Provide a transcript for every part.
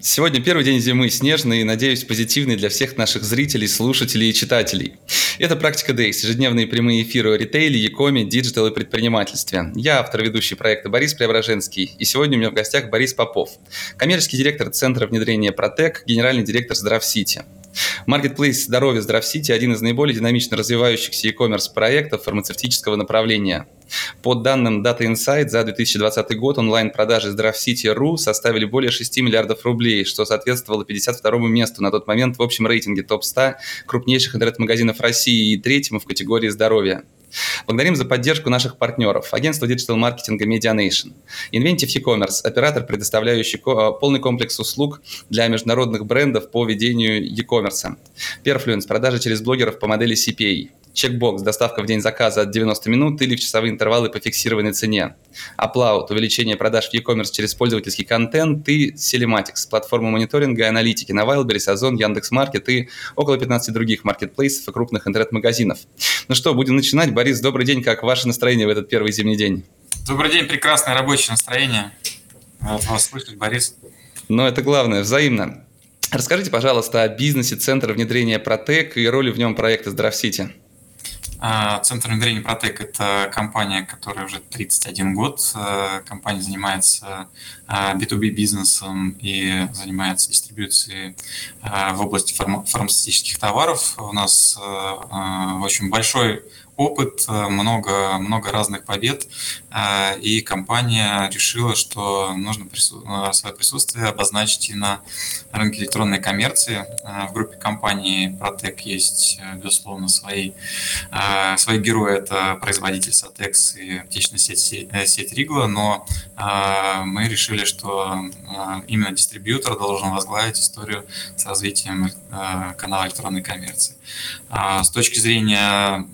Сегодня первый день зимы, снежный и, надеюсь, позитивный для всех наших зрителей, слушателей и читателей. Это «Практика Days» – ежедневные прямые эфиры о ритейле, e-com е, digital и предпринимательстве. Я автор ведущий проекта Борис Преображенский, и сегодня у меня в гостях Борис Попов, коммерческий директор Центра внедрения Протек, генеральный директор Здравсити. Marketplace здоровья Здравсити – один из наиболее динамично развивающихся e-commerce проектов фармацевтического направления – по данным Data Insight, за 2020 год онлайн-продажи Здравсити.ру составили более 6 миллиардов рублей, что соответствовало 52 месту на тот момент в общем рейтинге топ-100 крупнейших интернет-магазинов России и третьему в категории здоровья. Благодарим за поддержку наших партнеров. Агентство digital-маркетинга MediaNation. Inventive e-commerce – оператор, предоставляющий полный комплекс услуг для международных брендов по ведению e-commerce. Perfluence – продажи через блогеров по модели CPA Checkbox доставка в день заказа от 90 минут или в часовые интервалы по фиксированной цене. Аплаут – увеличение продаж в e-commerce через пользовательский контент и Sellematics – платформа мониторинга и аналитики на Wildberries, Озон, Яндекс.Маркет и около 15 других маркетплейсов и крупных интернет-магазинов. Ну что, будем начинать. Борис, добрый день. Как ваше настроение в этот первый зимний день? Добрый день. Прекрасное рабочее настроение. Рад вас слышать, Борис. Но это главное, взаимно. Расскажите, пожалуйста, о бизнесе Центра внедрения Протек и роли в нем проекта Здравсити. А, Центр внедрения Протек – это компания, которая уже 31 год. Э, компания занимается B2B а, бизнесом и занимается дистрибьюцией а, в области фармацевтических товаров. У нас э, очень большой опыт, э, много, много разных побед, э, и компания решила, что нужно прису... Э, свое присутствие обозначить и на рынке электронной коммерции. В группе компании Протек есть, безусловно, свои, свои герои. Это производитель Сатекс и аптечная сеть, сеть Ригла, но мы решили, что именно дистрибьютор должен возглавить историю с развитием канала электронной коммерции. С точки зрения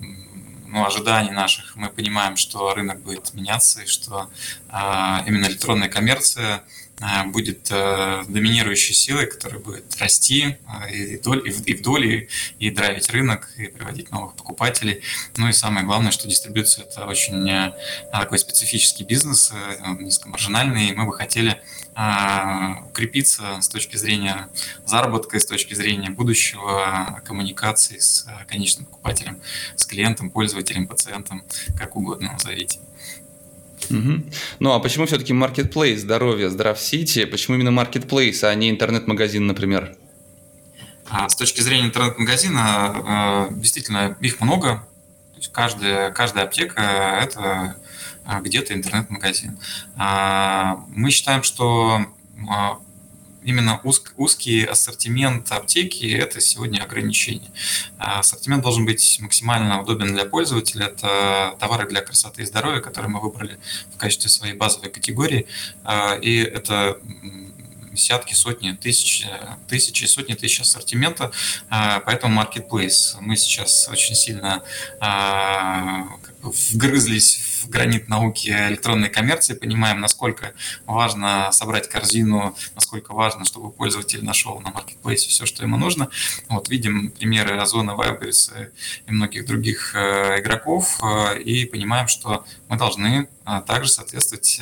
ну, ожиданий наших мы понимаем, что рынок будет меняться и что а, именно электронная коммерция а, будет а, доминирующей силой, которая будет расти а, и, вдоль, и вдоль, и, и драйвить рынок, и приводить новых покупателей. Ну и самое главное, что дистрибьюция – это очень а, такой специфический бизнес, а, низкомаржинальный, и мы бы хотели укрепиться с точки зрения заработка, с точки зрения будущего коммуникации с конечным покупателем, с клиентом, пользователем, пациентом, как угодно назовите. Угу. Ну а почему все-таки маркетплейс здоровья, Здравсити? Почему именно маркетплейс, а не интернет-магазин, например? А с точки зрения интернет-магазина, а, действительно, их много. Есть каждая, каждая аптека – это а, где-то интернет-магазин. А, мы считаем, что а, именно уз, узкий ассортимент аптеки – это сегодня ограничение. Ассортимент должен быть максимально удобен для пользователя. Это товары для красоты и здоровья, которые мы выбрали в качестве своей базовой категории. И это десятки, сотни, тысячи, тысячи, сотни тысяч ассортимента, поэтому marketplace. Мы сейчас очень сильно вгрызлись в гранит науки электронной коммерции, понимаем, насколько важно собрать корзину, насколько важно, чтобы пользователь нашел на маркетплейсе все, что ему нужно. Вот видим примеры Озона, Wildberries и многих других э, игроков э, и понимаем, что мы должны э, также соответствовать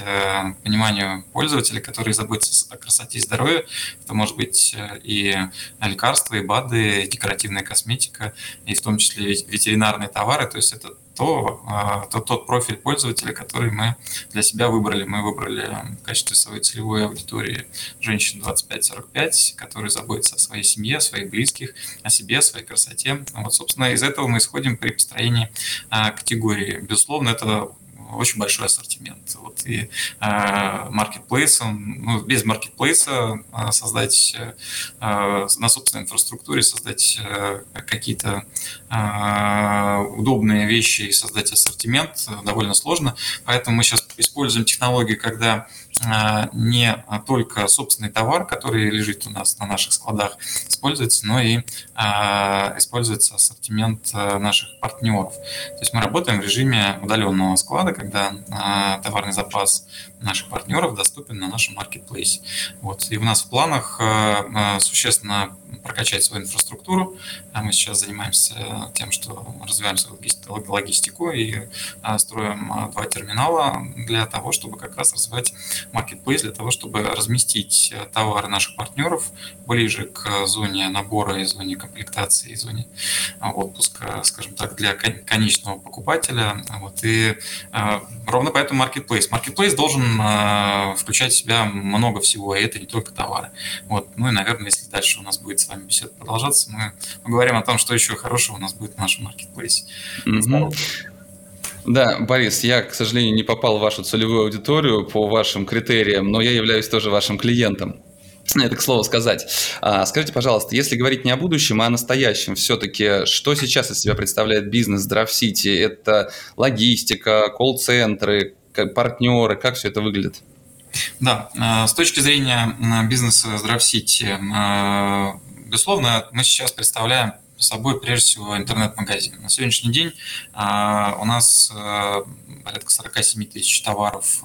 пониманию пользователя, который заботится о красоте и здоровье. Это может быть и лекарства, и БАДы, и декоративная косметика, и в том числе ветеринарные товары. То есть это то, а, то тот профиль пользователя, который мы для себя выбрали. Мы выбрали в качестве своей целевой аудитории женщин 25-45, которые заботятся о своей семье, о своих близких, о себе, о своей красоте. Вот, собственно, из этого мы исходим при построении а, категории. Безусловно, это очень большой ассортимент. Вот и э, маркетплейсом, ну, без маркетплейса э, создать э, на собственной инфраструктуре создать какие-то удобные вещи и создать ассортимент довольно сложно. Поэтому мы сейчас используем технологии, когда не только собственный товар, который лежит у нас на наших складах, используется, но и а, используется ассортимент а, наших партнеров. То есть мы работаем в режиме удаленного склада, когда товарный запас наших партнеров доступен на нашем маркетплейсе. Вот. И у нас в планах существенно прокачать свою инфраструктуру. Мы сейчас занимаемся тем, что развиваем свою логистику и строим два терминала для того, чтобы как раз развивать Marketplace для того, чтобы разместить э, товары наших партнеров ближе к зоне набора и зоне комплектации, и зоне э, отпуска, скажем так, для конечного покупателя. Вот. И э, ровно поэтому Marketplace. Marketplace должен включать в себя много всего, и это не только товары. Вот. Ну и, наверное, если дальше у нас будет с вами беседа продолжаться, мы поговорим о том, что еще хорошего у нас будет в нашем. Mm-hmm. Да, Борис, я, к сожалению, не попал в вашу целевую аудиторию по вашим критериям, но я являюсь тоже вашим клиентом. Это к слову сказать. А, скажите, пожалуйста, если говорить не о будущем, а о настоящем, все-таки что сейчас из себя представляет бизнес DraftCity? Это логистика, колл-центры, партнеры, как все это выглядит? Да, а, с точки зрения бизнеса DraftCity, безусловно, мы сейчас представляем собой прежде всего интернет-магазин. На сегодняшний день а, у нас а, порядка 47 тысяч товаров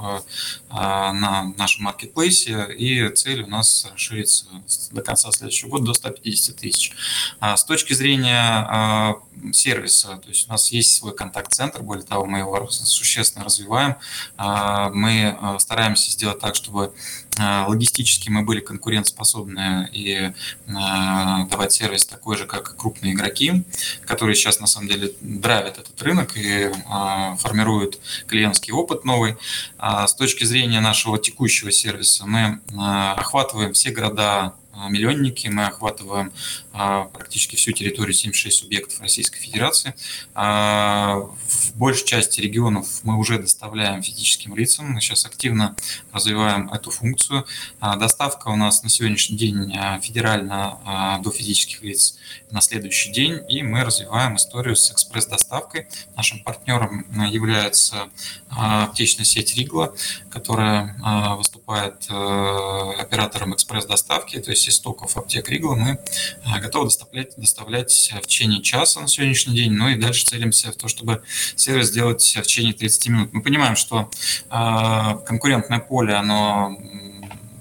а, на нашем маркетплейсе, и цель у нас расширится до конца следующего года до 150 тысяч. С точки зрения сервиса, то есть у нас есть свой контакт-центр, более того, мы его существенно развиваем. Мы стараемся сделать так, чтобы логистически мы были конкурентоспособны и давать сервис такой же, как крупные игроки, которые сейчас на самом деле драйвят этот рынок и а, формируют клиентский опыт новый. А с точки зрения нашего текущего сервиса мы а, охватываем все города а, миллионники, мы охватываем а, практически всю территорию 76 субъектов Российской Федерации. А, в большей части регионов мы уже доставляем физическим лицам, мы сейчас активно развиваем эту функцию. Доставка у нас на сегодняшний день федеральна до физических лиц на следующий день, и мы развиваем историю с экспресс-доставкой. Нашим партнером является аптечная сеть Ригла, которая выступает э, оператором экспресс-доставки, то есть из стоков аптек Ригла мы э, готовы доставлять, доставлять в течение часа на сегодняшний день, но и дальше целимся в то, чтобы сервис сделать в течение 30 минут. Мы понимаем, что э, конкурентное поле, оно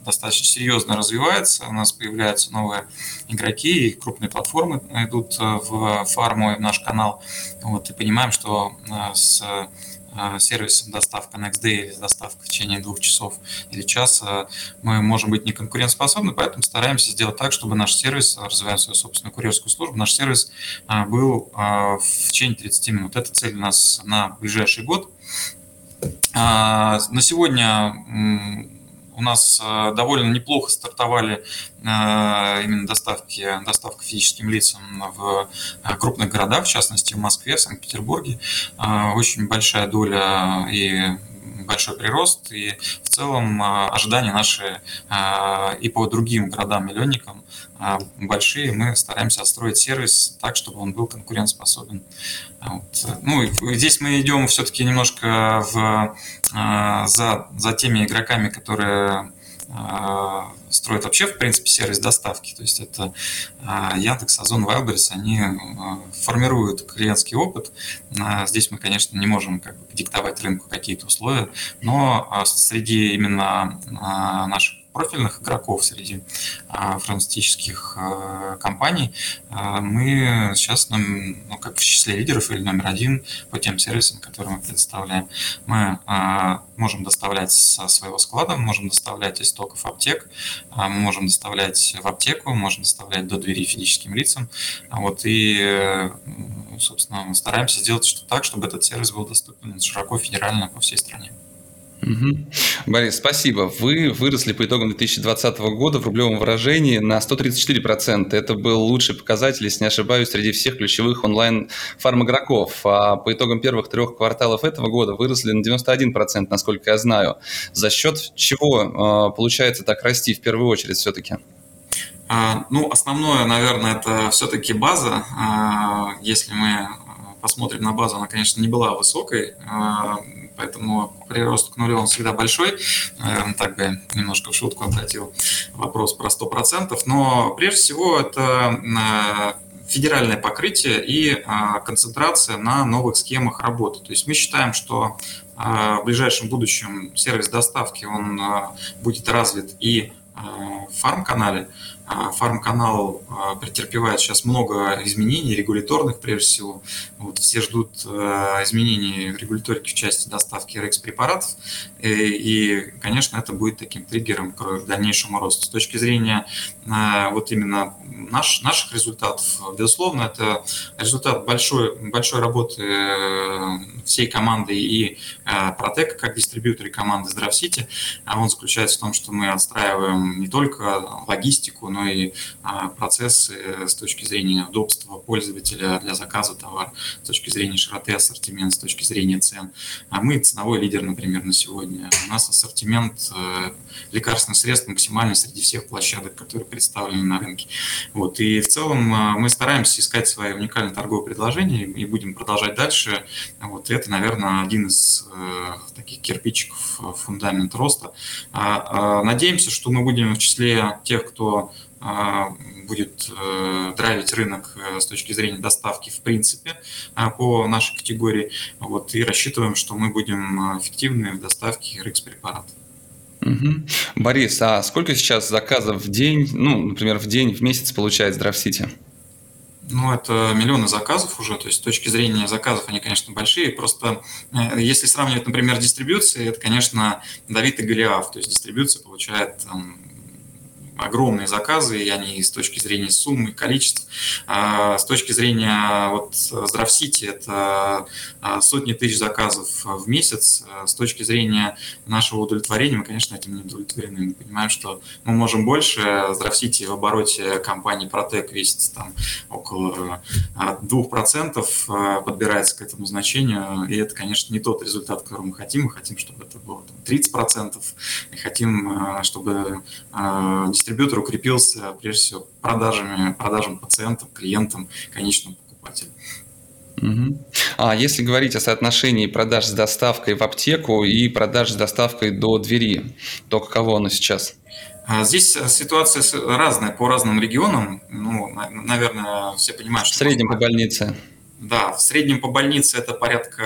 достаточно серьезно развивается, у нас появляются новые игроки, и крупные платформы идут э, в фарму и в наш канал. Вот, и понимаем, что с сервисом доставка Next Day или доставка в течение двух часов или часа, мы можем быть не конкурентоспособны, поэтому стараемся сделать так, чтобы наш сервис, развивая свою собственную курьерскую службу, наш сервис э, был э, в течение 30 минут. Это цель у нас на ближайший год. На сегодня у нас э, довольно неплохо стартовали э, именно доставки, доставка физическим лицам в э, крупных городах, в частности в Москве, в Санкт-Петербурге. Очень большая доля и большой прирост, и в целом ожидания наши и по другим городам-миллионникам большие. Мы стараемся отстроить сервис так, чтобы он был конкурентоспособен. Вот. Ну, здесь мы идем все-таки немножко в, за, за теми игроками, которые строят вообще, в принципе, сервис доставки. То есть это Яндекс, Озон, Wildberries, они формируют клиентский опыт. Здесь мы, конечно, не можем как бы, диктовать рынку какие-то условия, но среди именно наших профильных игроков, среди а, фармацевтических а, компаний, а, мы сейчас ну, как в числе лидеров или номер один по тем сервисам, которые мы предоставляем. Мы можем доставлять со своего склада, можем доставлять из стоков аптек, мы можем доставлять в аптеку, можем доставлять до двери физическим лицам. Вот, и, собственно, мы стараемся сделать что так, чтобы этот сервис был доступен широко, федерально по всей стране. Угу. Борис, спасибо. Вы выросли по итогам 2020 года в рублевом выражении на 134%. Это был лучший показатель, если не ошибаюсь, среди всех ключевых онлайн-фарм-игроков. А по итогам первых трех кварталов этого года выросли на 91%, насколько я знаю. За счет чего э, получается так расти в первую очередь все-таки? А, ну, основное, наверное, это все-таки база. А, если мы посмотрим на базу, она, конечно, не была высокой поэтому прирост к нулю он всегда большой. Наверное, так бы немножко в шутку обратил вопрос про 100%. Но прежде всего это федеральное покрытие и концентрация на новых схемах работы. То есть мы считаем, что в ближайшем будущем сервис доставки он будет развит и в фарм-канале, а, фарм-канал а, претерпевает сейчас много изменений регуляторных, прежде всего. Вот, все ждут а, изменений в регуляторике в части доставки RX-препаратов. И, и, конечно, это будет таким триггером к дальнейшему росту. С точки зрения вот именно наш, наших результатов, безусловно, это результат большой, большой работы э, всей команды и Протека как дистрибьютора команды Здравсити. Он заключается в том, что мы отстраиваем не только логистику, но и а, процессы с точки зрения удобства пользователя для заказа товара, с точки зрения широты ассортимента, с точки зрения цен. А мы ценовой лидер, например, на сегодня. У нас ассортимент э, лекарственных средств максимальный среди всех площадок, которые представлены на рынке. Вот. И в целом а, мы стараемся искать свои уникальные торговые предложения и будем продолжать дальше. Вот. Это, наверное, один из э, таких кирпичиков э, фундамент роста. Надеемся, что мы будем в числе тех, кто а, будет э, драйвить рынок э, с точки зрения доставки в принципе а, по нашей категории. Вот, и рассчитываем, что мы будем эффективны в доставке RX-препаратов. Угу. Борис, а сколько сейчас заказов в день, ну, например, в день, в месяц получает Здравсити? Ну, это миллионы заказов уже, то есть с точки зрения заказов они, конечно, большие, просто э, если сравнивать, например, дистрибьюции, это, конечно, Давид и Голиаф, то есть дистрибьюция получает там, огромные заказы, и они с точки зрения суммы, количеств, а, с точки зрения вот Здравсити это а, сотни тысяч заказов в месяц. С точки зрения нашего удовлетворения мы, конечно, этим не удовлетворены. Мы понимаем, что мы можем больше. Здравсити в обороте компании Протек весит там около 2% а, подбирается к этому значению, и это, конечно, не тот результат, который мы хотим. Мы хотим, чтобы это было там, 30%, и хотим, чтобы дистрибьютор укрепился прежде всего продажами, продажам пациентам, клиентам, конечным покупателям. Угу. А если говорить о соотношении продаж с доставкой в аптеку и продаж с доставкой до двери, то каково оно сейчас? А здесь ситуация разная по разным регионам. Ну, наверное, все понимают, что... В среднем по больнице. Да, в среднем по больнице это порядка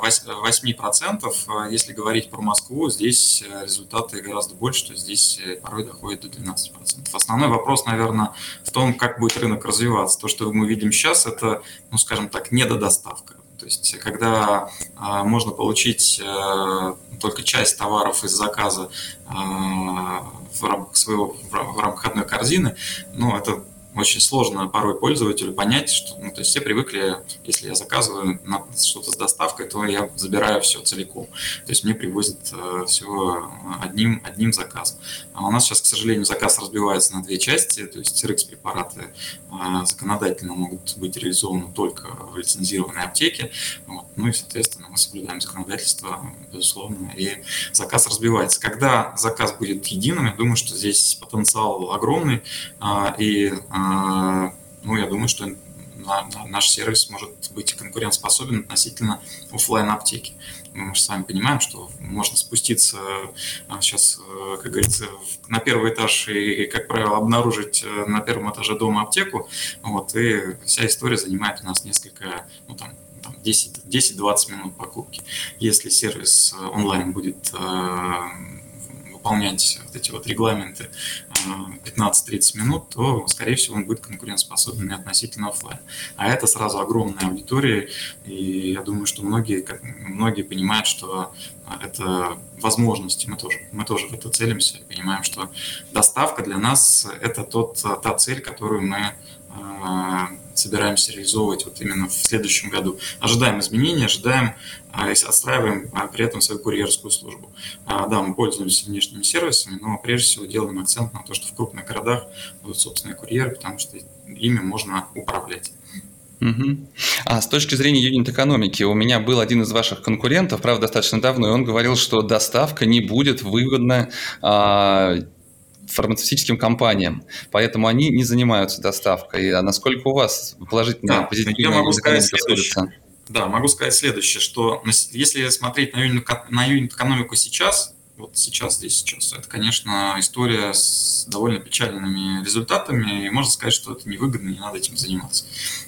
8%. Если говорить про Москву, здесь результаты гораздо больше, то здесь порой доходит до 12%. Основной вопрос, наверное, в том, как будет рынок развиваться. То, что мы видим сейчас, это, ну, скажем так, недодоставка. То есть, когда а, можно получить а, только часть товаров из заказа а, в рамках своего в рамках одной корзины, ну, это очень сложно порой пользователю понять, что ну, то есть все привыкли, если я заказываю что-то с доставкой, то я забираю все целиком. То есть мне привозят э, все одним, одним заказом. А у нас сейчас, к сожалению, заказ разбивается на две части, то есть RX-препараты э, законодательно могут быть реализованы только в лицензированной аптеке. Вот. Ну и, соответственно, мы соблюдаем законодательство, безусловно, и заказ разбивается. Когда заказ будет единым, я думаю, что здесь потенциал огромный, э, и а, ну, я думаю, что наш сервис может быть конкурентоспособен относительно офлайн аптеки. Мы же с понимаем, что можно спуститься сейчас, а, как говорится, на первый этаж и, как правило, обнаружить э, на первом этаже дома аптеку. Вот, и вся история занимает у нас несколько, ну, там, 10-20 минут покупки. Если сервис э, онлайн будет э, выполнять вот эти вот регламенты 15-30 минут, то, скорее всего, он будет конкурентоспособен относительно офлайн. А это сразу огромная аудитория, и я думаю, что многие, как, многие понимают, что это возможности, мы тоже, мы тоже в это целимся, понимаем, что доставка для нас – это тот, та цель, которую мы а, собираемся реализовывать вот именно в следующем году. Ожидаем изменений, ожидаем, а, отстраиваем а, при этом свою курьерскую службу. Да, мы пользуемся внешними сервисами, но прежде всего делаем акцент на то, что в крупных городах будут собственные курьеры, потому что ими можно управлять. Угу. А с точки зрения юнит-экономики, у меня был один из ваших конкурентов, правда, достаточно давно, и он говорил, что доставка не будет выгодна а, фармацевтическим компаниям, поэтому они не занимаются доставкой. А насколько у вас положительная, да, позитивная я могу сказать следующее. Да, могу сказать следующее, что если смотреть на юнит-экономику сейчас, вот сейчас, здесь, сейчас, это, конечно, история с довольно печальными результатами, и можно сказать, что это невыгодно, не надо этим заниматься.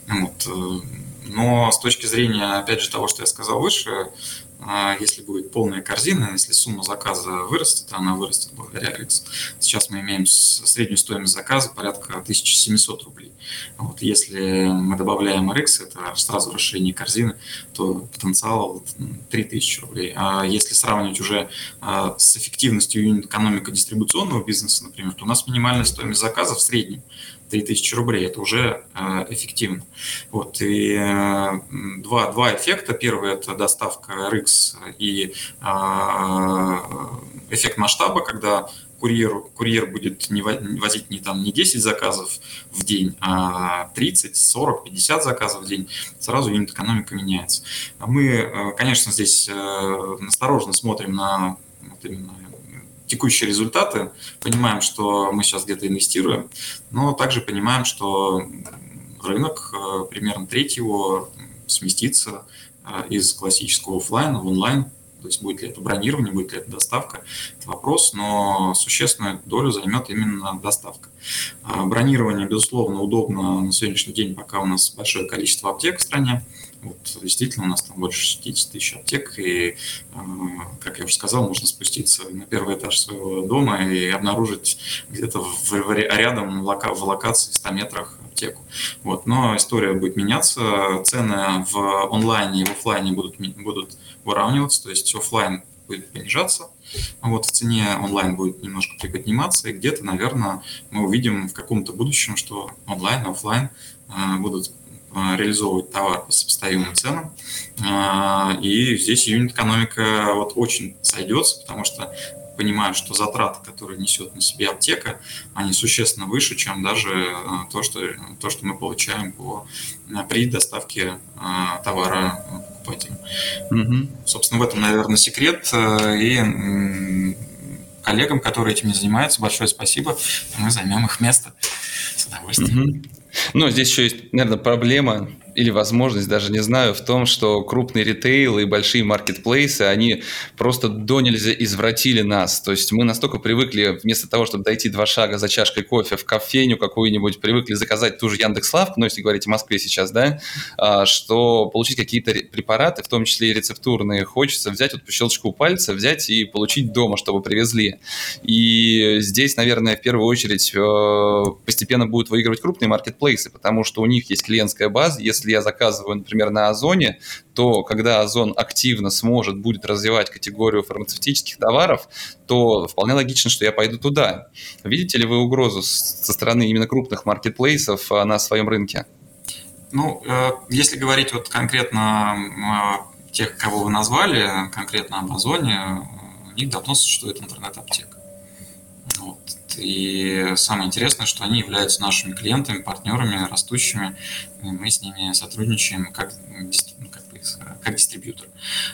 Вот. Э, но с точки зрения, опять же, того, что я сказал выше, а если будет полная корзина, если сумма заказа вырастет, она вырастет благодаря RX. Сейчас мы имеем среднюю стоимость заказа порядка 1700 рублей. Вот если мы добавляем RX, это сразу расширение корзины, то потенциал 3000 рублей. А если сравнивать уже а, с эффективностью юнит-экономика дистрибуционного бизнеса, например, то у нас минимальная стоимость заказа в среднем 3000 рублей, это уже э, эффективно. Вот, и э, два, два эффекта. Первый – это доставка RX и э, эффект масштаба, когда курьер, курьер будет не возить не, там, не 10 заказов в день, а 30, 40, 50 заказов в день, сразу юнит экономика меняется. Мы, конечно, здесь осторожно смотрим на вот именно текущие результаты, понимаем, что мы сейчас где-то инвестируем, но также понимаем, что рынок, э, примерно треть его сместится э, из классического офлайна в онлайн. То есть будет ли это бронирование, будет ли это доставка, это вопрос, но существенную долю займет именно доставка. А бронирование, безусловно, удобно на сегодняшний день, пока у нас большое количество аптек в стране. Вот, действительно, у нас там больше 60 тысяч аптек, и, э, как я уже сказал, можно спуститься на первый этаж своего дома и обнаружить где-то в, в, рядом в, лока, в локации в 100 метрах аптеку. Вот, но история будет меняться, цены в онлайне и в офлайне будут, будут выравниваться, то есть офлайн будет понижаться, вот в цене онлайн будет немножко приподниматься, и где-то, наверное, мы увидим в каком-то будущем, что онлайн и офлайн э, будут реализовывать товар по сопоставимым ценам. Э, и здесь юнит-экономика вот очень сойдется, потому что понимаю, что затраты, которые несет на себе аптека, они существенно выше, чем даже э, то, что, то, что мы получаем по, при доставке товара покупателю. Угу. Собственно, в этом, наверное, секрет. И коллегам, которые этим не занимаются, большое спасибо. Мы займем их место с удовольствием. Угу. Но здесь еще есть, наверное, проблема или возможность, даже не знаю, в том, что крупный ритейл и большие маркетплейсы, они просто до нельзя извратили нас. То есть мы настолько привыкли, вместо того, чтобы дойти два шага за чашкой кофе в кофейню какую-нибудь, привыкли заказать ту же Яндекс.Лавку, ну, если говорить о Москве сейчас, да, а, что получить какие-то препараты, в том числе и рецептурные, хочется взять вот по щелчку пальца, взять и получить дома, чтобы привезли. И здесь, наверное, в первую очередь э, постепенно будут выигрывать крупные маркетплейсы, потому что у них есть клиентская база, если если я заказываю, например, на Озоне, то когда Озон активно сможет, будет развивать категорию фармацевтических товаров, то вполне логично, что я пойду туда. Видите ли вы угрозу со стороны именно крупных маркетплейсов а, на своем рынке? Ну, э, если говорить вот конкретно тех, кого вы назвали, конкретно об у них давно существует интернет-аптека. Вот. И самое интересное, что они являются нашими клиентами, партнерами, растущими. И мы с ними сотрудничаем как, ну, как, как дистрибьютор.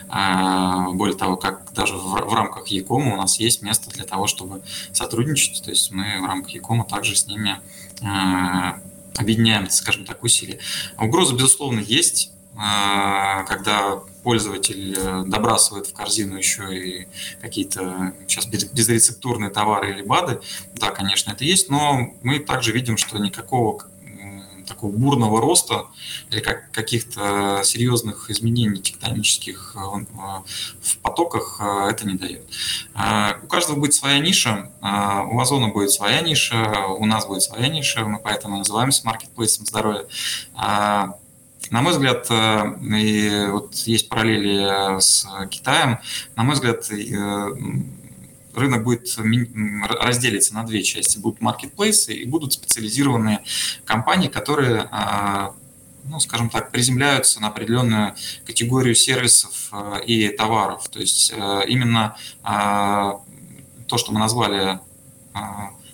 А, более того, как даже в, в рамках Якома у нас есть место для того, чтобы сотрудничать. То есть мы в рамках Якома также с ними а, объединяем, скажем так, усилия. Угроза, безусловно, есть. А, когда пользователь э, добрасывает в корзину еще и какие-то сейчас безрецептурные товары или БАДы, да, конечно, это есть, но мы также видим, что никакого такого бурного роста или как, каких-то серьезных изменений тектонических э, в потоках э, это не дает. У каждого будет своя ниша, у Озона будет своя ниша, у нас будет своя ниша, мы поэтому называемся маркетплейсом здоровья. На мой взгляд, э, и вот есть параллели с Китаем, на мой взгляд, э, рынок будет разделиться на две части. Будут маркетплейсы и будут специализированные компании, которые э, ну, скажем так, приземляются на определенную категорию сервисов и товаров. То есть именно то, что мы назвали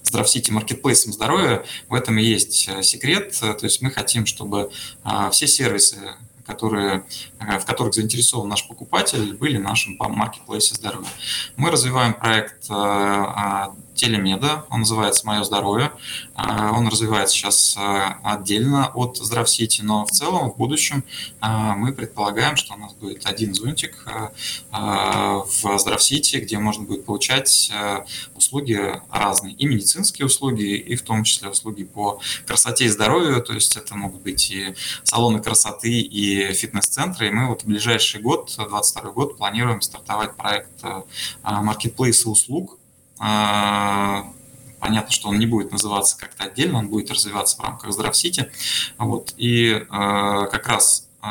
здравсити маркетплейсом здоровья, в этом и есть э, секрет. То есть мы хотим, чтобы а, все сервисы, которые, в которых заинтересован наш покупатель, были в нашем маркетплейсе здоровья. Мы развиваем проект э, телемеда, он называется «Мое здоровье». Он развивается сейчас отдельно от Здравсити, но в целом в будущем мы предполагаем, что у нас будет один зонтик в Здравсити, где можно будет получать услуги разные, и медицинские услуги, и в том числе услуги по красоте и здоровью, то есть это могут быть и салоны красоты, и фитнес-центры, и мы вот в ближайший год, 2022 год, планируем стартовать проект маркетплейса услуг, Понятно, что он не будет называться как-то отдельно, он будет развиваться в рамках Здравсити. Вот. И э, как раз э,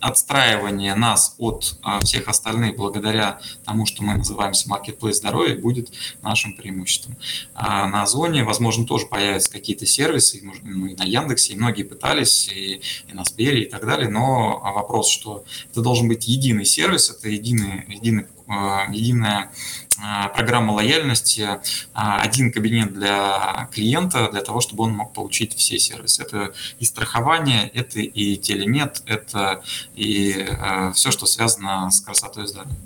отстраивание нас от а, всех остальных благодаря тому, что мы называемся Marketplace здоровья, будет нашим преимуществом. А на Озоне, возможно, тоже появятся какие-то сервисы, ну, и на Яндексе, и многие пытались, и, и на Сбере, и так далее, но вопрос, что это должен быть единый сервис, это единый, единый, а, единая а, программа лояльности, а, один кабинет для клиента, для того, чтобы он мог получить все сервисы. Это и страхование, это и телемет, это и все, что связано с красотой здания.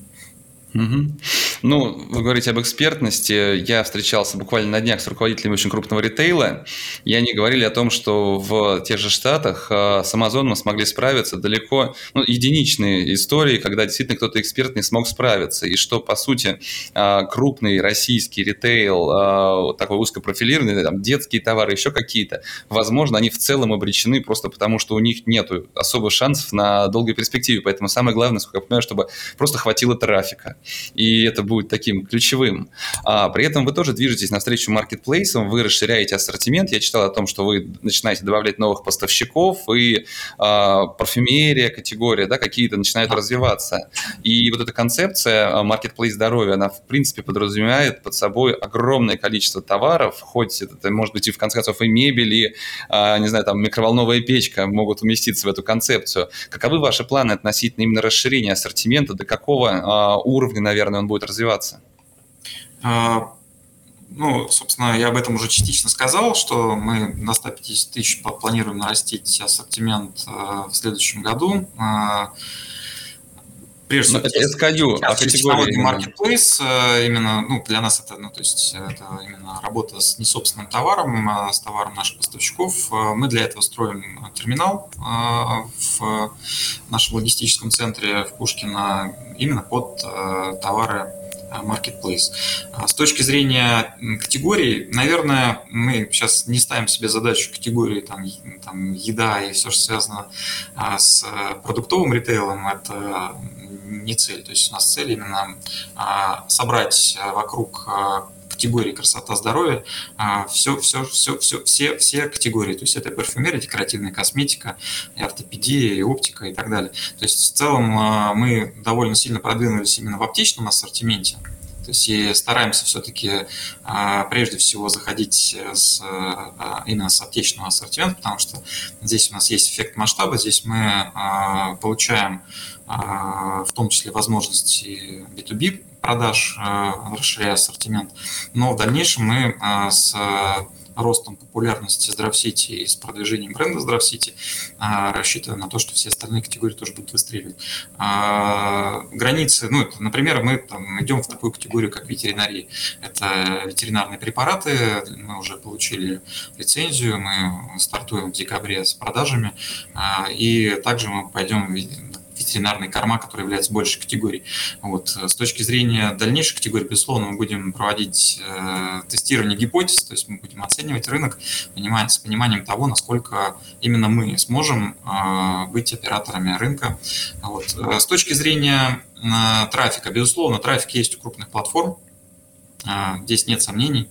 Угу. Ну, вы говорите об экспертности. Я встречался буквально на днях с руководителями очень крупного ритейла, и они говорили о том, что в тех же Штатах э, с Amazon мы смогли справиться далеко, ну, единичные истории, когда действительно кто-то эксперт не смог справиться, и что, по сути, э, крупный российский ритейл, э, такой узкопрофилированный, там, детские товары, еще какие-то, возможно, они в целом обречены просто потому, что у них нет особых шансов на долгой перспективе. Поэтому самое главное, сколько я понимаю, чтобы просто хватило трафика и это будет таким ключевым. А, при этом вы тоже движетесь навстречу маркетплейсам, вы расширяете ассортимент. Я читал о том, что вы начинаете добавлять новых поставщиков, и а, парфюмерия, категория, да, какие-то начинают развиваться. И вот эта концепция маркетплейс здоровья, она в принципе подразумевает под собой огромное количество товаров, хоть это может быть и в конце концов и мебель, и, а, не знаю, там микроволновая печка могут уместиться в эту концепцию. Каковы ваши планы относительно именно расширения ассортимента, до какого а, уровня уровне, наверное, он будет развиваться? А, ну, собственно, я об этом уже частично сказал, что мы на 150 тысяч планируем нарастить ассортимент а, в следующем году. А, прежде всего, это SKU, а категория marketplace именно, ну, для нас это, ну, то есть это именно работа с несобственным товаром, с товаром наших поставщиков. Мы для этого строим терминал в нашем логистическом центре в Пушкино именно под э, товары э, Marketplace. А с точки зрения категорий, наверное, мы сейчас не ставим себе задачу категории там, там, еда и все, что связано а, с продуктовым ритейлом, это не цель. То есть у нас цель именно а, собрать вокруг категории красота, здоровье, все, все, все, все, все, все категории. То есть это парфюмерия, декоративная косметика, и ортопедия, и оптика и так далее. То есть в целом а, мы довольно сильно продвинулись именно в аптечном ассортименте. То есть и стараемся все-таки а, прежде всего заходить с, а, именно с аптечного ассортимента, потому что здесь у нас есть эффект масштаба, здесь мы получаем в том числе возможности B2B продаж, расширяя ассортимент. Но в дальнейшем мы с ростом популярности Здравсити и с продвижением бренда Здравсити э, рассчитываем на то, что все остальные категории тоже будут выстреливать. Границы, ну, это, например, мы там, идем в такую категорию, как ветеринария. Это ветеринарные препараты, мы уже получили лицензию, мы стартуем в декабре с продажами, и также мы пойдем ветеринарные корма, которые являются большей категорией. Вот. С точки зрения дальнейшей категории, безусловно, мы будем проводить э, тестирование гипотез, то есть мы будем оценивать рынок понимая, с пониманием того, насколько именно мы сможем э, быть операторами рынка. Вот. С точки зрения э, трафика, безусловно, трафик есть у крупных платформ, э, здесь нет сомнений.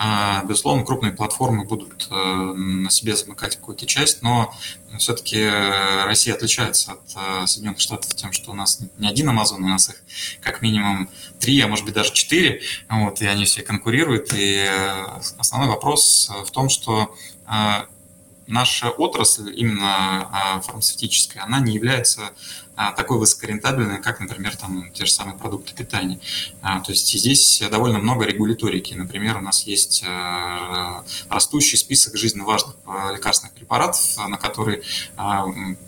А, безусловно, крупные платформы будут э, на себе замыкать какую-то часть, но все-таки Россия отличается от э, Соединенных Штатов тем, что у нас не один Amazon, у нас их как минимум три, а может быть даже четыре, вот, и они все конкурируют. И э, основной вопрос в том, что наша отрасль, именно а, фармацевтическая, она не является а, такой высокорентабельной, как, например, там, те же самые продукты питания. А, то есть здесь довольно много регуляторики. Например, у нас есть растущий список жизненно важных лекарственных препаратов, на которые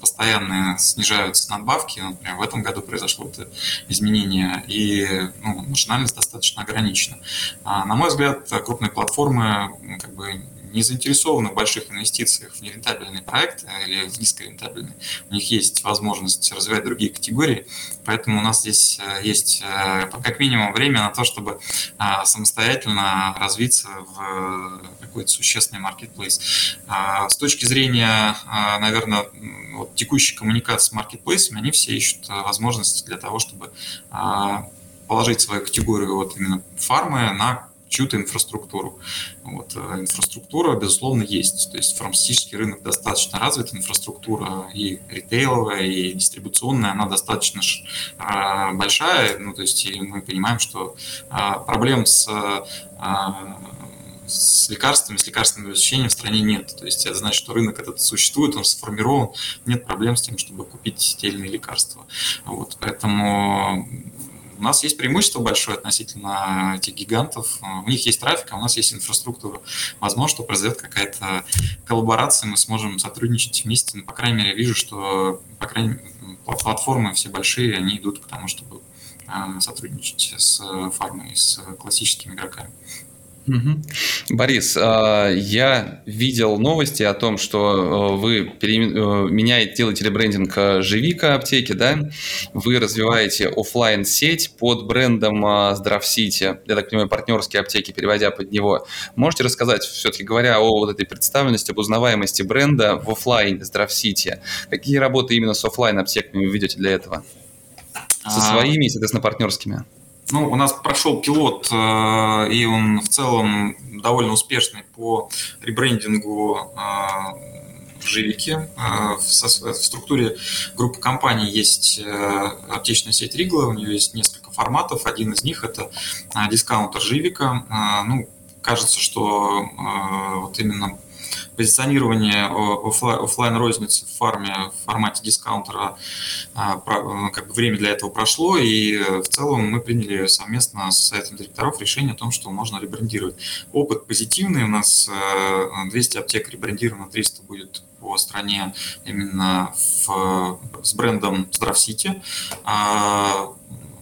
постоянно снижаются надбавки. Например, в этом году произошло это изменение, и ну, маржинальность достаточно ограничена. На мой взгляд, крупные платформы как бы не заинтересованы в больших инвестициях в нерентабельные проекты или в низкорентабельные. У них есть возможность развивать другие категории, поэтому у нас здесь э, есть э, как минимум время на то, чтобы э, самостоятельно развиться в какой-то существенный маркетплейс. С точки зрения, наверное, вот, текущей коммуникации с маркетплейсами, они все ищут возможности для того, чтобы положить свою категорию вот именно фармы на чью-то инфраструктуру. Вот, э, инфраструктура, безусловно, есть. То есть фармацевтический рынок достаточно развит, инфраструктура и ритейловая, и дистрибуционная, она достаточно э, большая. Ну, то есть и мы понимаем, что э, проблем с с лекарствами, с лекарственным обеспечением в стране нет. То есть это значит, что рынок этот существует, он сформирован, нет проблем с тем, чтобы купить те или иные лекарства. Вот, поэтому у нас есть преимущество большое относительно этих гигантов. У них есть трафик, а у нас есть инфраструктура. Возможно, что произойдет какая-то коллаборация, мы сможем сотрудничать вместе. Но, по крайней мере, вижу, что по крайней платформы все большие, они идут к тому, чтобы а, сотрудничать с фармой, с классическими игроками. Борис, а, я видел новости о том, что э, вы э, меняете, делаете ребрендинг э, Живика аптеки, да? Вы развиваете офлайн сеть под брендом Здравсити, я так понимаю, партнерские аптеки, переводя под него. Можете рассказать, все-таки говоря о вот этой представленности, об узнаваемости бренда в офлайн Здравсити, какие работы именно с офлайн аптеками вы ведете для этого? Со а, своими и, соответственно, партнерскими? Ну, у нас прошел пилот, э, и он в целом довольно успешный по ребрендингу э, в Живике. Э, в структуре группы компаний есть аптечная сеть Ригла, у нее есть несколько форматов. Один из них – это дискаунтер Живика. Ну, кажется, что вот именно позиционирование офлайн розницы в фарме в формате дискаунтера, а, как бы время для этого прошло, и в целом мы приняли совместно с советом директоров решение о том, что можно ребрендировать. Опыт позитивный, у нас 200 э, аптек ребрендировано, 300 будет по стране именно в, с брендом Здравсити.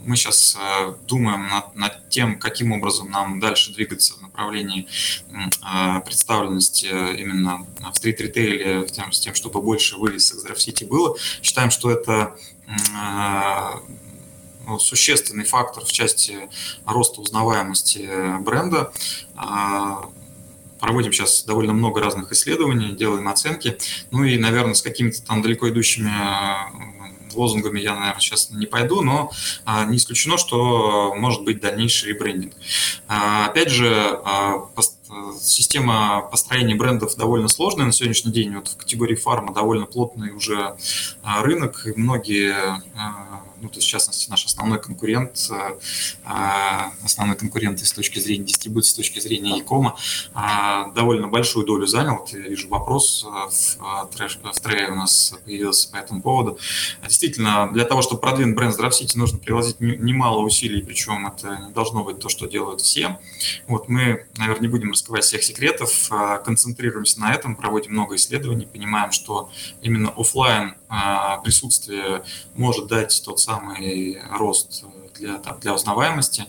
А, мы сейчас э, думаем над, над тем, каким образом нам дальше двигаться в направлении э, представленности именно в стрит-ритейле, с тем, чтобы больше вывесок Здравсити было. Считаем, что это э, ну, существенный фактор в части роста узнаваемости бренда. Проводим сейчас довольно много разных исследований, делаем оценки. Ну и, наверное, с какими-то там далеко идущими лозунгами я, наверное, сейчас не пойду, но а, не исключено, что может быть дальнейший ребрендинг. А, опять же, а, система построения брендов довольно сложная на сегодняшний день. Вот в категории фарма довольно плотный уже рынок, и многие ну, то есть, в частности, наш основной конкурент, э, а, основной конкурент с точки зрения дистрибуции, с точки зрения Якома, довольно большую долю занял. Вот я вижу вопрос э, в, э, в трее у нас появился по этому поводу. Действительно, для того, чтобы продвинуть бренд Здравсити, нужно приложить немало усилий, причем это не должно быть то, что делают все. Вот мы, наверное, не будем раскрывать всех секретов, концентрируемся на этом, проводим много исследований, понимаем, что именно офлайн присутствие может дать тот самый рост для, там, для узнаваемости.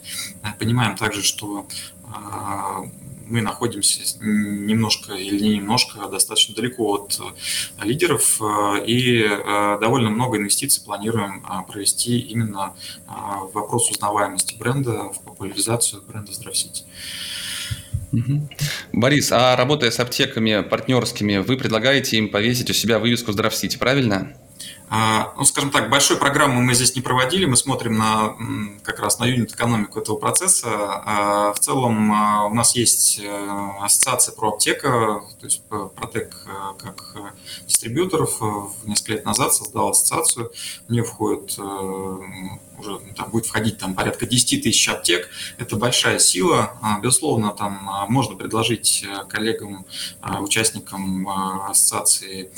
Понимаем также, что а, мы находимся немножко или не немножко, а достаточно далеко от лидеров, и довольно много инвестиций планируем провести именно в вопрос узнаваемости бренда, в популяризацию бренда Здравсити. Борис, а работая с аптеками партнерскими, вы предлагаете им повесить у себя вывеску Здравсити, правильно? А, ну, скажем так, большой программы мы здесь не проводили, мы смотрим на, как раз на юнит-экономику этого процесса. А, в целом а, у нас есть э, ассоциация про аптека, то есть Протек э, как дистрибьюторов несколько лет назад создал ассоциацию, в нее входит э, уже ну, там будет входить там порядка 10 тысяч аптек. Это большая сила. Безусловно, там можно предложить коллегам, участникам э,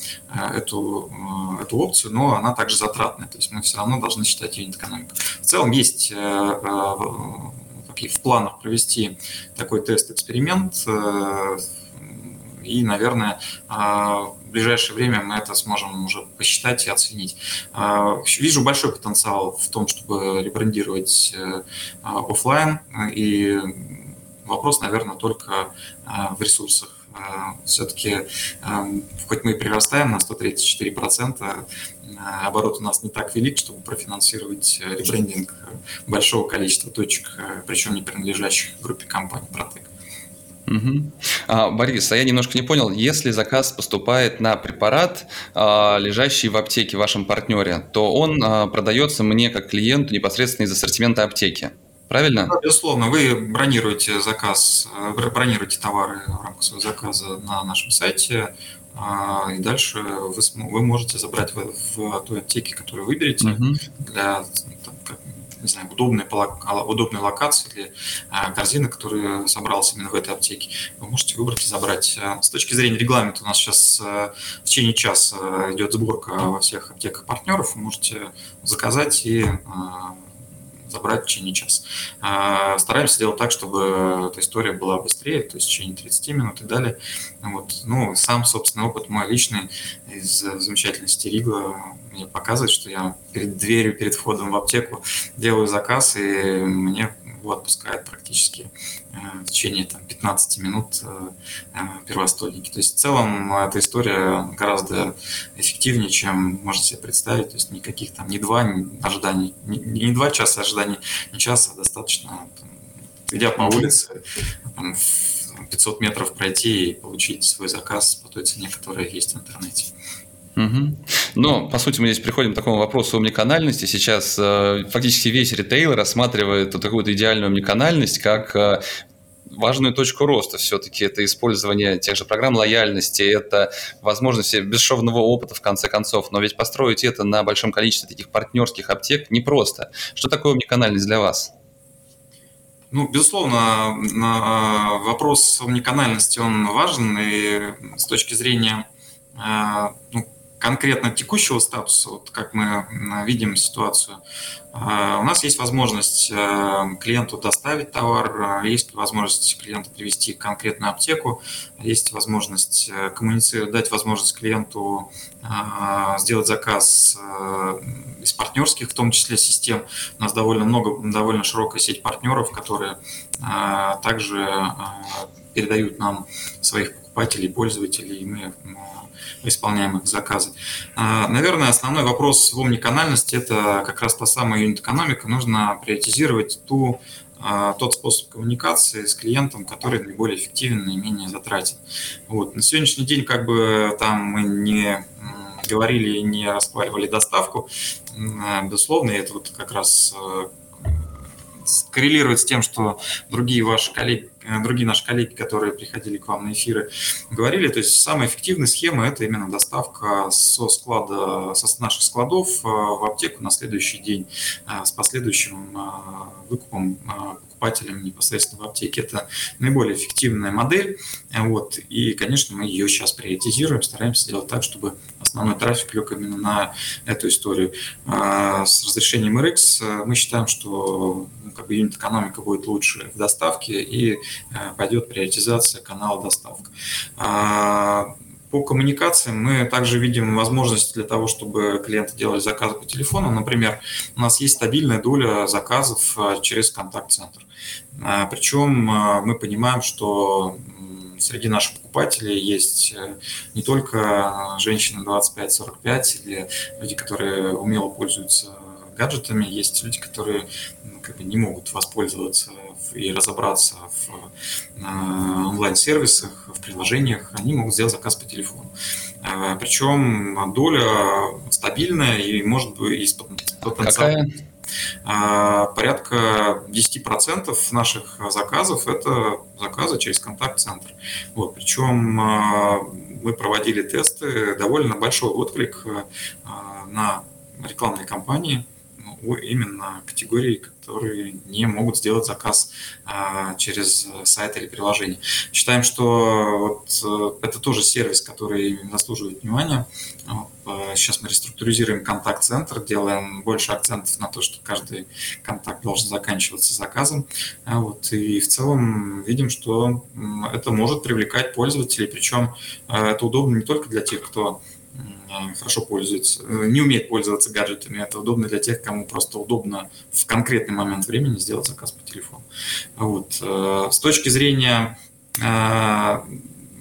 эту, э, эту опцию, но она также затратная, то есть мы все равно должны считать юнит экономику. В целом есть э, в планах провести такой тест-эксперимент, и, наверное, в ближайшее время мы это сможем уже посчитать и оценить. Вижу большой потенциал в том, чтобы ребрендировать офлайн, и вопрос, наверное, только в ресурсах все-таки, хоть мы и прирастаем на 134%, а, оборот у нас не так велик, чтобы профинансировать э, ребрендинг большого количества точек, э, причем не принадлежащих группе компаний Протек. Угу. А, Борис, а я немножко не понял, если заказ поступает на препарат, а, лежащий в аптеке в вашем партнере, то он а, продается мне как клиенту непосредственно из ассортимента аптеки правильно? Да, безусловно, вы бронируете заказ, э, бронируете товары в рамках своего заказа на нашем сайте, и дальше вы, вы можете забрать в, в той аптеке, которую выберете, угу. для там, как, не знаю, удобной, удобной локации или а, корзины, которая собралась именно в этой аптеке. Вы можете выбрать и забрать. С точки зрения регламента у нас сейчас э, в течение часа идет сборка во всех аптеках партнеров. Вы можете заказать и а, забрать в течение часа. А, стараемся делать так, чтобы эта история была быстрее, то есть в течение 30 минут и далее. Вот. Ну, сам, собственно, опыт мой личный из замечательной стеригла мне показывает, что я перед дверью, перед входом в аптеку делаю заказ, и мне его отпускают практически э, в течение там, 15 минут э, э, первостольники. То есть в целом эта история гораздо эффективнее, чем можно себе представить. То есть никаких там ни два ожиданий, не, не два часа ожиданий, не часа, а достаточно там, идя по улице, там, 500 метров пройти и получить свой заказ по той цене, которая есть в интернете. Угу. Но, по сути, мы здесь приходим к такому вопросу омниканальности. Сейчас э, фактически весь ритейл рассматривает вот такую вот идеальную омниканальность как э, важную точку роста все-таки. Это использование тех же программ лояльности, это возможность бесшовного опыта в конце концов. Но ведь построить это на большом количестве таких партнерских аптек непросто. Что такое омниканальность для вас? Ну, безусловно, вопрос омниканальности, он важен, и с точки зрения э, ну, конкретно текущего статуса, вот как мы видим ситуацию, а, у нас есть возможность э, клиенту доставить товар, э, есть возможность клиента привести конкретную аптеку, есть возможность э, коммуницировать, дать возможность клиенту сделать заказ из партнерских, в том числе систем. У нас довольно много, довольно широкая сеть партнеров, которые также передают нам своих покупателей, пользователей, и мы исполняем их заказы. А, наверное, основной вопрос в омниканальности – это как раз та самая юнит-экономика. Нужно приоритизировать ту, а, тот способ коммуникации с клиентом, который наиболее эффективен и менее затратен. Вот. На сегодняшний день как бы там мы не говорили и не расхваливали доставку, а, безусловно, это вот как раз коррелирует с тем, что другие ваши коллеги, э, другие наши коллеги, которые приходили к вам на эфиры, говорили. То есть самая эффективная схема – это именно доставка со склада, со наших складов э, в аптеку на следующий день э, с последующим выкупом покупателям непосредственно в аптеке. Это наиболее эффективная модель. Вот. И, конечно, мы ее сейчас приоритизируем, стараемся сделать так, чтобы основной трафик лег именно на эту историю. С разрешением RX мы считаем, что ну, как бы юнит-экономика будет лучше в доставке и э, пойдет приоритизация канала доставка. А, по коммуникациям мы также видим возможность для того, чтобы клиенты делали заказы по телефону. Например, у нас есть стабильная доля заказов э, через контакт-центр. А, Причем мы понимаем, что среди наших покупателей есть э, не только женщины 25-45 или люди, которые умело пользуются гаджетами, есть люди, которые как бы не могут воспользоваться и разобраться в онлайн-сервисах, в приложениях, они могут сделать заказ по телефону. Причем доля стабильная и может быть и потенциал. Какая? Порядка 10% наших заказов – это заказы через контакт-центр. Вот, причем мы проводили тесты, довольно большой отклик на рекламные кампании ну, именно категории, которые не могут сделать заказ а, через сайт или приложение. Считаем, что вот э, это тоже сервис, который заслуживает внимания. Сейчас а, мы реструктуризируем контакт-центр, делаем больше акцентов на то, что каждый контакт должен заканчиваться заказом. А вот, и в целом видим, что это может привлекать пользователей, причем это удобно не только для тех, кто хорошо пользуется, э, не умеет пользоваться гаджетами. Это удобно для тех, кому просто удобно в конкретный момент времени сделать заказ по телефону. Вот. Э, с точки зрения, э,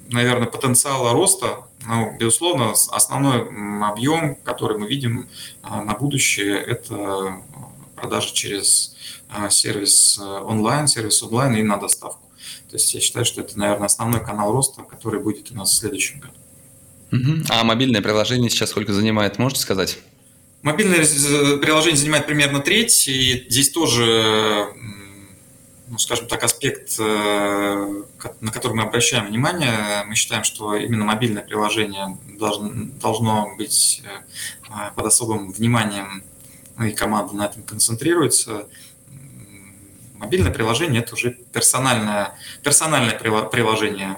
наверное, потенциала роста, ну, безусловно, основной объем, который мы видим на будущее, это продажи через сервис онлайн, сервис онлайн и на доставку. То есть я считаю, что это, наверное, основной канал роста, который будет у нас в следующем году. Угу. А мобильное приложение сейчас сколько занимает, можете сказать? Мобильное приложение занимает примерно треть, и здесь тоже, ну, скажем так, аспект, э, на который мы обращаем внимание. Мы считаем, что именно мобильное приложение должно, должно быть э, под особым вниманием, ну и команда на этом концентрируется. Мобильное приложение – это уже персональное, персональное приложение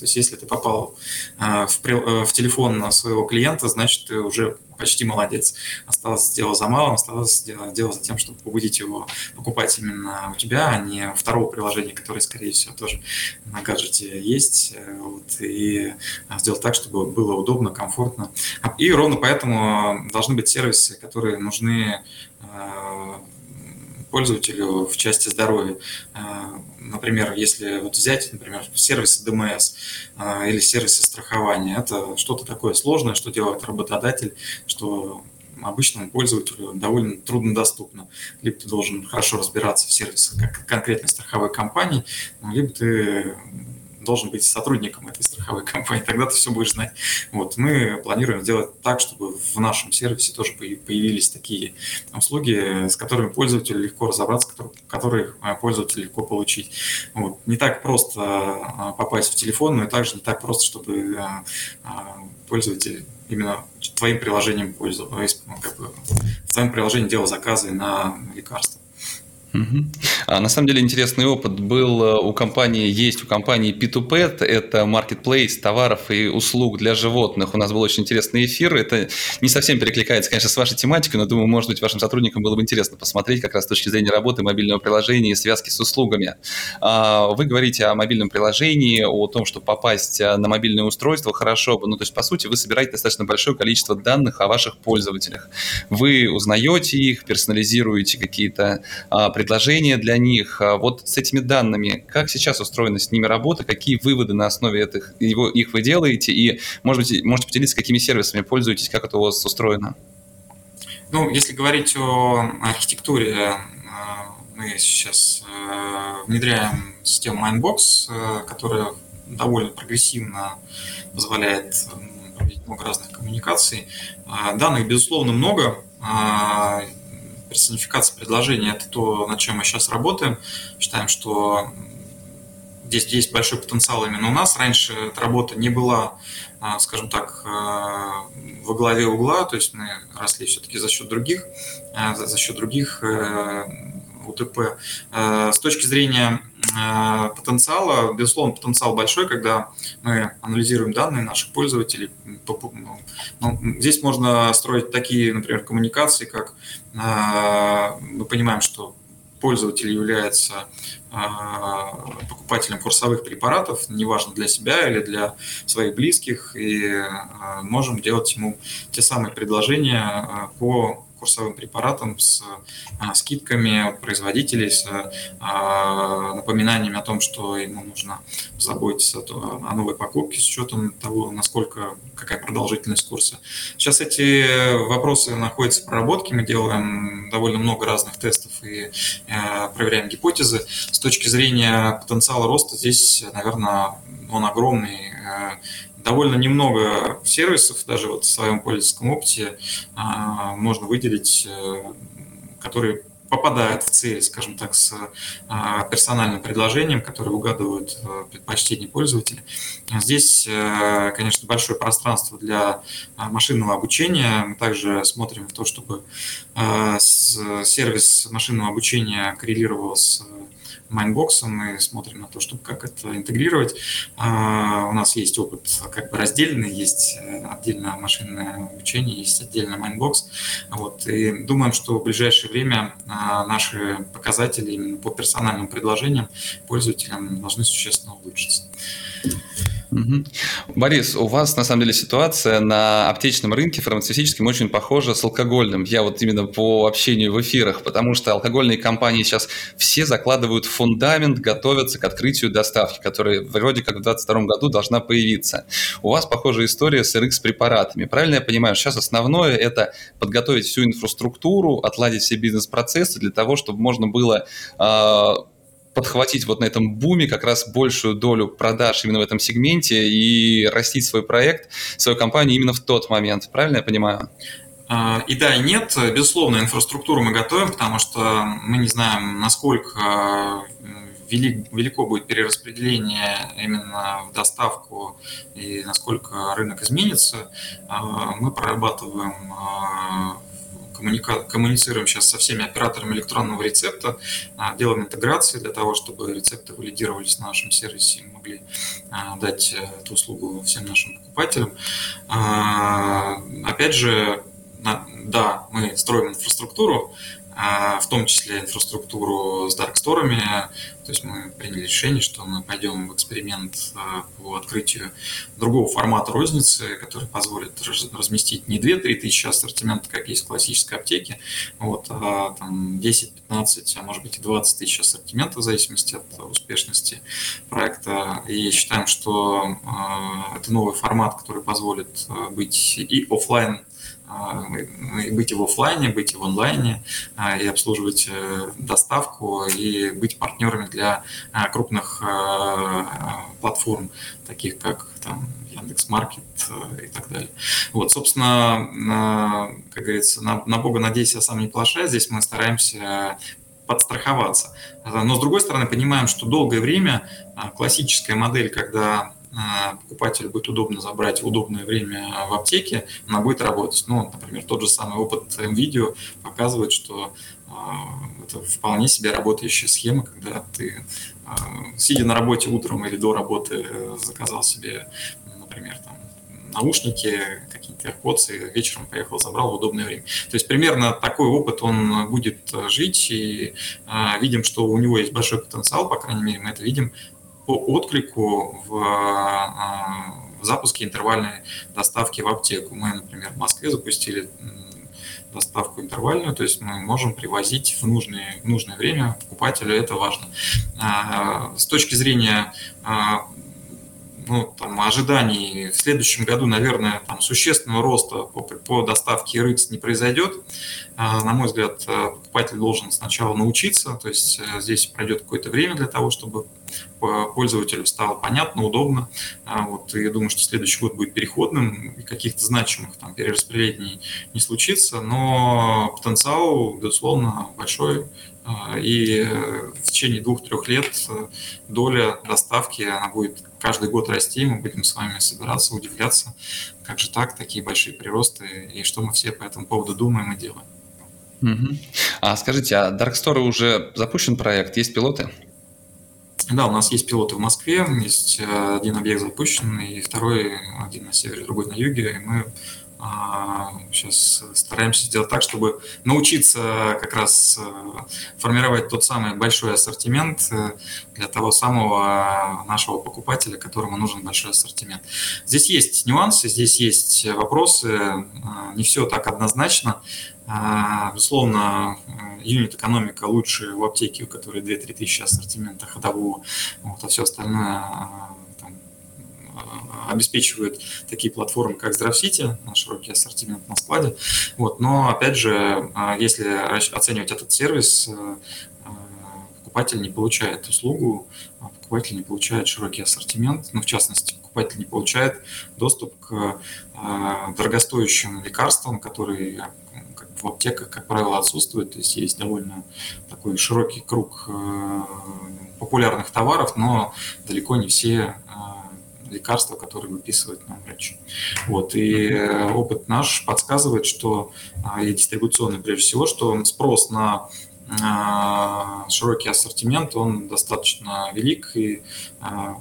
то есть если ты попал а, в, э, в телефон своего клиента, значит, ты уже почти молодец. Осталось сделать за малым, осталось дело, дело за тем, чтобы побудить его покупать именно у тебя, а не второго приложения, которое, скорее всего, тоже на гаджете есть. Э, вот, и сделать так, чтобы было удобно, комфортно. И ровно поэтому должны быть сервисы, которые нужны э, пользователю в части здоровья. А, например, если вот взять, например, сервисы ДМС а, или сервисы страхования, это что-то такое сложное, что делает работодатель, что обычному пользователю довольно труднодоступно. Либо ты должен хорошо разбираться в сервисах конкретной страховой компании, либо ты должен быть сотрудником этой страховой компании, тогда ты все будешь знать. Вот, мы планируем сделать так, чтобы в нашем сервисе тоже появились такие услуги, с которыми пользователю легко разобраться, которые а, пользователю легко получить. Вот. Не так просто а, попасть в телефон, но и также не так просто, чтобы а, пользователь именно твоим приложением пользовался, как бы в твоем приложении делал заказы на лекарства. А на самом деле интересный опыт был э, у компании, есть у компании P2Pet, это marketplace товаров и услуг для животных. У нас был очень интересный эфир, это не совсем перекликается, конечно, с вашей тематикой, но думаю, может быть, вашим сотрудникам было бы интересно посмотреть как раз с точки зрения работы мобильного приложения и связки с услугами. А, вы говорите о мобильном приложении, о том, что попасть э, на мобильное устройство хорошо, ну то есть по сути вы собираете достаточно большое количество данных о ваших пользователях. Вы узнаете их, персонализируете какие-то а, предложения для них. А вот с этими данными, как сейчас устроена с ними работа, какие выводы на основе этих, его, их вы делаете, и, может быть, можете поделиться, какими сервисами пользуетесь, как это у вас устроено? Ну, если говорить о архитектуре, э, мы сейчас э, внедряем систему Mindbox, э, которая довольно прогрессивно позволяет проводить много разных коммуникаций. Данных, безусловно, много персонификация предложения – это то, над чем мы сейчас работаем. Считаем, что здесь есть большой потенциал именно у нас. Раньше эта работа не была, а, скажем так, а, во главе угла, то есть мы росли все-таки за счет других, а, за счет других э, УТП. С точки зрения потенциала, безусловно, потенциал большой, когда мы анализируем данные наших пользователей. Ну, здесь можно строить такие, например, коммуникации, как мы понимаем, что пользователь является покупателем курсовых препаратов, неважно для себя или для своих близких, и можем делать ему те самые предложения по курсовым препаратом с а, скидками от производителей, с а, напоминаниями о том, что ему нужно заботиться о новой покупке с учетом того, насколько, какая продолжительность курса. Сейчас эти вопросы находятся в проработке, мы делаем довольно много разных тестов и а, проверяем гипотезы. С точки зрения потенциала роста здесь, наверное, он огромный. Довольно немного сервисов, даже вот в своем пользовательском опыте можно выделить, которые попадает в цель, скажем так, с а, персональным предложением, которое угадывают а, предпочтения пользователя. Здесь, э, конечно, большое пространство для а, машинного обучения. Мы также смотрим в то, чтобы сервис машинного обучения коррелировал с Mindbox ом, мы смотрим на то, чтобы как это интегрировать. А, у нас есть опыт как бы раздельный, есть э, отдельно машинное обучение, есть отдельно Mindbox. Вот, и думаем, что в ближайшее время а, наши показатели именно по персональным предложениям пользователям должны существенно улучшиться. Угу. Борис, у вас на самом деле ситуация на аптечном рынке фармацевтическом очень похожа с алкогольным. Я вот именно по общению в эфирах, потому что алкогольные компании сейчас все закладывают фундамент, готовятся к открытию доставки, которая вроде как в 2022 году должна появиться. У вас похожая история с RX-препаратами. Правильно я понимаю, сейчас основное это подготовить всю инфраструктуру, отладить все бизнес-процессы для того, чтобы можно было э, подхватить вот на этом буме как раз большую долю продаж именно в этом сегменте и растить свой проект, свою компанию именно в тот момент. Правильно я понимаю? А, и да, и нет. Безусловно, инфраструктуру мы готовим, потому что мы не знаем, насколько велико будет перераспределение именно в доставку и насколько рынок изменится. А, мы прорабатываем а, коммуника- коммуницируем сейчас со всеми операторами электронного рецепта, а, делаем интеграции для того, чтобы рецепты валидировались на нашем сервисе и могли а, дать э, эту услугу всем нашим покупателям. А, опять же, да, мы строим инфраструктуру, в том числе инфраструктуру с дарксторами, то есть мы приняли решение, что мы пойдем в эксперимент э, по открытию другого формата розницы, который позволит разместить не 2-3 тысячи ассортимента, как есть в классической аптеке, вот, а там 10-15, а может быть и 20 тысяч ассортимента в зависимости от успешности проекта. И считаем, что э, это новый формат, который позволит быть и офлайн а, быть и в офлайне, быть и в онлайне, а, и обслуживать э, доставку, и быть партнерами для а, крупных платформ, таких как там, Яндекс.Маркет э, и так далее. Вот, собственно, как говорится, на, на Бога надеюсь, я сам не плашаю, здесь мы стараемся подстраховаться. Но, с другой стороны, понимаем, что долгое время классическая модель, когда а, покупателю будет удобно забрать в удобное время в аптеке, она будет работать. Ну, например, тот же самый опыт видео показывает, что а, это вполне себе работающая схема, когда ты, а, сидя на работе утром или до работы, заказал себе, например, там, наушники, какие-то AirPods, и вечером поехал, забрал в удобное время. То есть примерно такой опыт он будет жить, и видим, что у него есть большой потенциал, по крайней мере, мы это видим по отклику в, а, в запуске интервальной доставки в аптеку. Мы, например, в Москве запустили доставку интервальную, то есть мы можем привозить в нужное, в нужное время покупателю, это важно. А, с точки зрения а, ну, там, ожиданий в следующем году, наверное, там, существенного роста по, по доставке RX не произойдет. На мой взгляд, покупатель должен сначала научиться, то есть э, здесь пройдет какое-то время для того, чтобы пользователю стало понятно, удобно. А вот, и я думаю, что следующий год будет переходным, и каких-то значимых там, перераспределений не случится, но потенциал, безусловно, большой. А, и в течение двух-трех лет доля доставки она будет каждый год расти, мы будем с вами собираться, удивляться, как же так, такие большие приросты, и что мы все по этому поводу думаем и делаем. Угу. А скажите, а Dark Store уже запущен проект, есть пилоты? Да, у нас есть пилоты в Москве, есть э, один объект запущен, и второй, один на севере, другой на юге, и мы сейчас а, стараемся сделать так, чтобы научиться как раз э, формировать тот самый большой ассортимент э, для того самого нашего покупателя, которому нужен большой ассортимент. Здесь есть нюансы, здесь есть вопросы, не все так однозначно. А, безусловно, юнит-экономика лучше в аптеке, у которой 2-3 тысячи ассортимента ходового, вот, а все остальное а, обеспечивают такие платформы, как Здравсити, широкий ассортимент на складе. Вот. Но, опять же, если оценивать этот сервис, покупатель не получает услугу, а покупатель не получает широкий ассортимент, ну, в частности, покупатель не получает доступ к дорогостоящим лекарствам, которые в аптеках, как правило, отсутствуют. То есть есть довольно такой широкий круг популярных товаров, но далеко не все лекарства, которые выписывает нам врач. Вот. И опыт наш подсказывает, что, и дистрибуционный прежде всего, что спрос на а, широкий ассортимент, он достаточно велик, и а,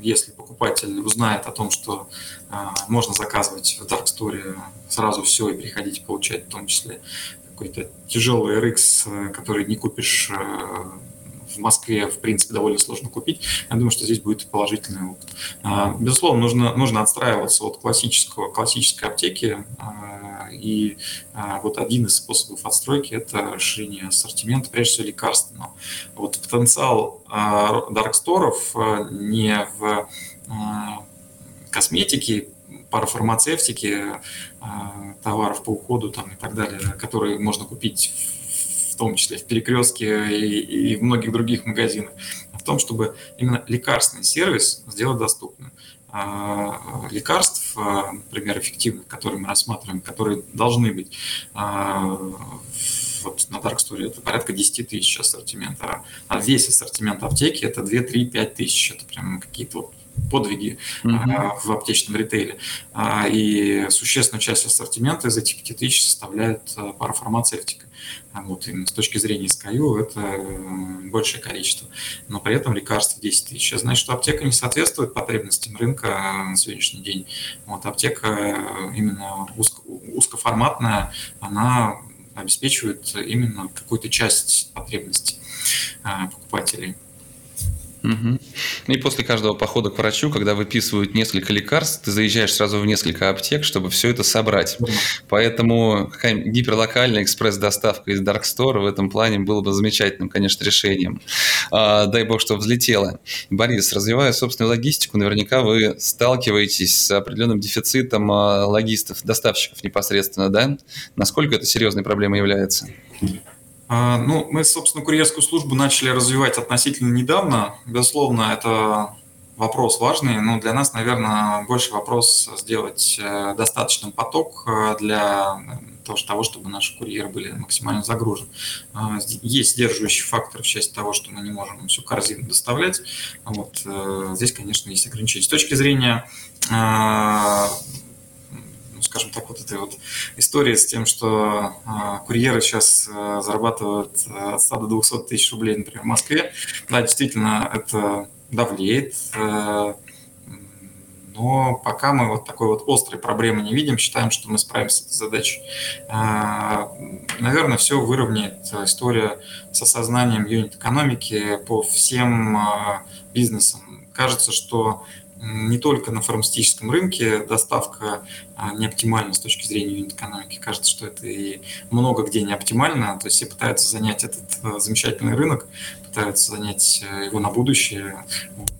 если покупатель узнает о том, что а, можно заказывать в Dark Store сразу все и приходить получать в том числе какой-то тяжелый RX, который не купишь в Москве, в принципе, довольно сложно купить. Я думаю, что здесь будет положительный опыт. Безусловно, нужно, нужно отстраиваться от классического, классической аптеки и а, вот один из способов отстройки – это расширение ассортимента, прежде всего лекарственного. Вот потенциал а, дарксторов а, не в косметике, парафармацевтике, товаров по уходу там, и так далее, которые можно купить в том числе в перекрестке и, и в многих других магазинах, а в том, чтобы именно лекарственный сервис сделать доступным. А, лекарств, а, например, эффективных, которые мы рассматриваем, которые должны быть а, вот на Dark Store это порядка 10 тысяч ассортимента, а весь ассортимент аптеки это 2, 3, 5 тысяч. Это прям какие-то вот подвиги mm-hmm. в аптечном ритейле. И существенную часть ассортимента из этих 5 тысяч составляет парафармацевтика. А вот именно с точки зрения SKU это э, большее количество. Но при этом лекарств 10 тысяч. Я знаю, что аптека не соответствует потребностям рынка на сегодняшний день. Вот аптека э, именно узко, узкоформатная, она обеспечивает именно какую-то часть потребностей э, покупателей. Угу. И после каждого похода к врачу, когда выписывают несколько лекарств, ты заезжаешь сразу в несколько аптек, чтобы все это собрать. Угу. Поэтому гиперлокальная экспресс-доставка из Dark Store в этом плане было бы замечательным, конечно, решением. А, дай бог, что взлетело. Борис, развивая собственную логистику, наверняка вы сталкиваетесь с определенным дефицитом а, логистов, доставщиков непосредственно, да? Насколько это серьезной проблемой является? А, ну, мы, собственно, курьерскую службу начали развивать относительно недавно. Безусловно, это вопрос важный, но для нас, наверное, больше вопрос сделать э, достаточным поток э, для того, чтобы наши курьеры были максимально загружены. А, есть сдерживающий фактор в части того, что мы не можем всю корзину доставлять. Вот. Э, здесь, конечно, есть ограничения. С точки зрения скажем так, вот этой вот истории с тем, что э, курьеры сейчас э, зарабатывают от 100 до 200 тысяч рублей, например, в Москве. Да, действительно, это давлеет. Но пока мы вот такой вот острой проблемы не видим, считаем, что мы справимся с этой задачей. Наверное, все выровняет история с осознанием юнит-экономики по всем бизнесам. Кажется, что не только на фармацевтическом рынке доставка а, не оптимальна с точки зрения юнит-экономики. Кажется, что это и много где не оптимально. То есть все пытаются занять этот а, замечательный рынок, пытаются занять э, его на будущее.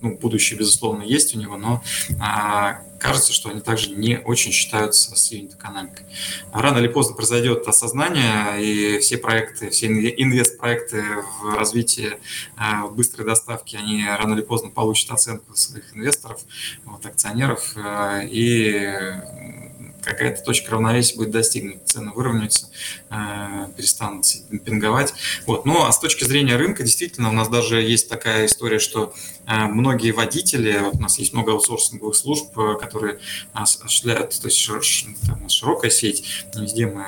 Ну, будущее, безусловно, есть у него, но а, кажется, что они также не очень считаются с юнит-экономикой. Рано или поздно произойдет осознание, и все проекты, все инвест-проекты в развитии э, быстрой доставки, они рано или поздно получат оценку своих инвесторов, вот, акционеров, э, и какая-то точка равновесия будет достигнута, цены выровняются, э, перестанут пинговать. Вот. Ну, а с точки зрения рынка, действительно, у нас даже есть такая история, что э, многие водители, вот у нас есть много аутсорсинговых служб, э, которые осуществляют, то есть там, широкая сеть, везде мы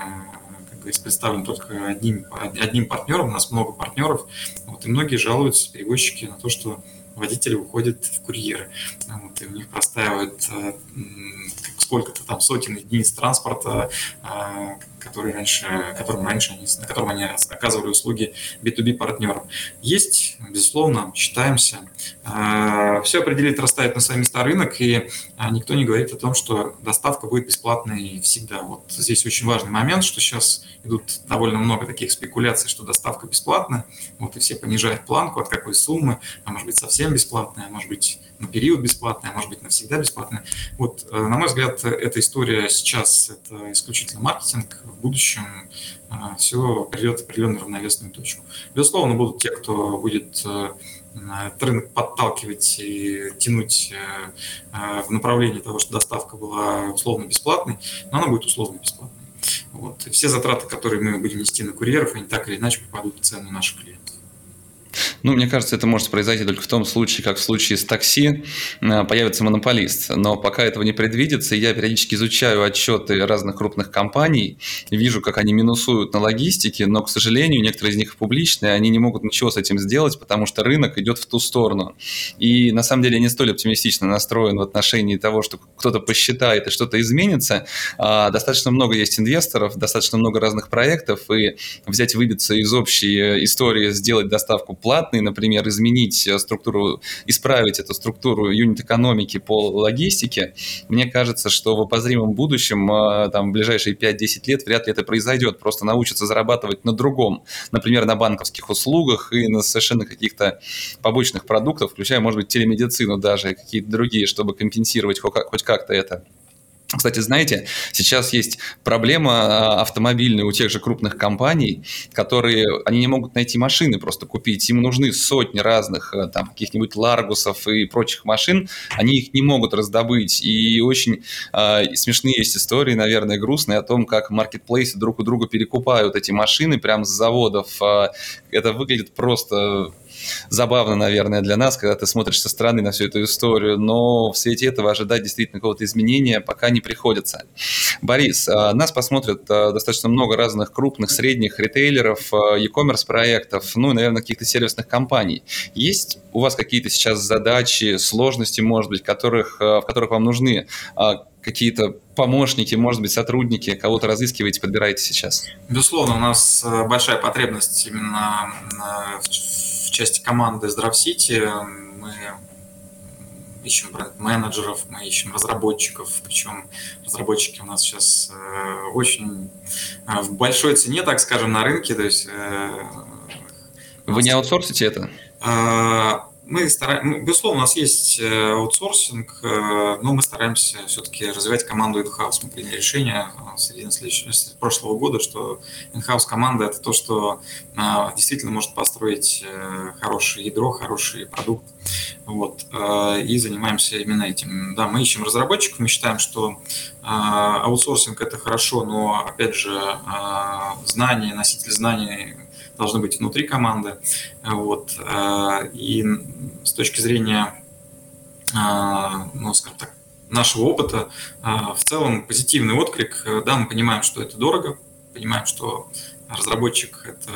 говорится, представлен только одним, одним партнером, у нас много партнеров, вот, и многие жалуются, перевозчики, на то, что водители уходят в курьеры. Вот, и у них простаивают сколько-то там сотен единиц транспорта, а, которые раньше, которым раньше они, на котором они оказывали услуги B2B партнерам. Есть, безусловно, считаемся. А, Все определит, растает на свои места рынок, и никто не говорит о том, что доставка будет бесплатной всегда. Вот здесь очень важный момент, что сейчас идут довольно много таких спекуляций, что доставка бесплатная, вот и все понижают планку, от какой суммы, а может быть совсем бесплатная, а может быть на период бесплатная, может быть, навсегда бесплатная. Вот, на мой взгляд, эта история сейчас это исключительно маркетинг. В будущем все придет в определенную равновесную точку. Безусловно, будут те, кто будет этот рынок подталкивать и тянуть в направлении того, что доставка была условно бесплатной, но она будет условно бесплатной. Вот. Все затраты, которые мы будем нести на курьеров, они так или иначе попадут в цену наших клиентов. Ну, мне кажется, это может произойти только в том случае, как в случае с такси э, появится монополист. Но пока этого не предвидится, я периодически изучаю отчеты разных крупных компаний, вижу, как они минусуют на логистике, но, к сожалению, некоторые из них публичные, они не могут ничего с этим сделать, потому что рынок идет в ту сторону. И на самом деле я не столь оптимистично настроен в отношении того, что кто-то посчитает и что-то изменится. А, достаточно много есть инвесторов, достаточно много разных проектов, и взять выбиться из общей э, истории, сделать доставку платной, например, изменить э, структуру, исправить эту структуру юнит-экономики по логистике, мне кажется, что в обозримом будущем, э, там, в ближайшие 5-10 лет вряд ли это произойдет. Просто научатся зарабатывать на другом, например, на банковских услугах и на совершенно каких-то побочных продуктах, включая, может быть, телемедицину даже, какие-то другие, чтобы компенсировать хоть как-то это. Кстати, знаете, сейчас есть проблема а, автомобильная у тех же крупных компаний, которые, они не могут найти машины просто купить. Им нужны сотни разных э, там каких-нибудь Ларгусов и прочих машин. Они их не могут раздобыть. И очень э, смешные есть истории, наверное, грустные о том, как маркетплейсы друг у друга перекупают эти машины прямо с заводов. Э, это выглядит просто забавно, наверное, для нас, когда ты смотришь со стороны на всю эту историю, но в свете этого ожидать действительно какого-то изменения пока не приходится. Борис, а, нас посмотрят а, достаточно много разных крупных, средних ритейлеров, а, e-commerce проектов, ну и, наверное, каких-то сервисных компаний. Есть у вас какие-то сейчас задачи, сложности, может быть, которых, в которых вам нужны какие-то помощники, может быть, сотрудники, кого-то разыскиваете, подбираете сейчас? Безусловно, у нас большая потребность именно в части команды здравсити мы ищем бренд-менеджеров, мы ищем разработчиков, причем разработчики у нас сейчас э, очень э, в большой цене, так скажем, на рынке. То есть, э, Вы не аутсорсите это? Мы стараемся, безусловно, у нас есть э, аутсорсинг, э, но мы стараемся все-таки развивать команду in-house. Мы приняли решение в середине прошлого года, что in-house команда это то, что э, действительно может построить хорошее ядро, хороший продукт. Вот, и занимаемся именно этим. Да, мы ищем разработчиков, мы считаем, что аутсорсинг это хорошо, но опять же знания, носитель знаний должны быть внутри команды. Вот. Э, и с точки зрения, э, ну, скажем так, нашего опыта, э, в целом позитивный отклик. Да, мы понимаем, что это дорого, понимаем, что разработчик – это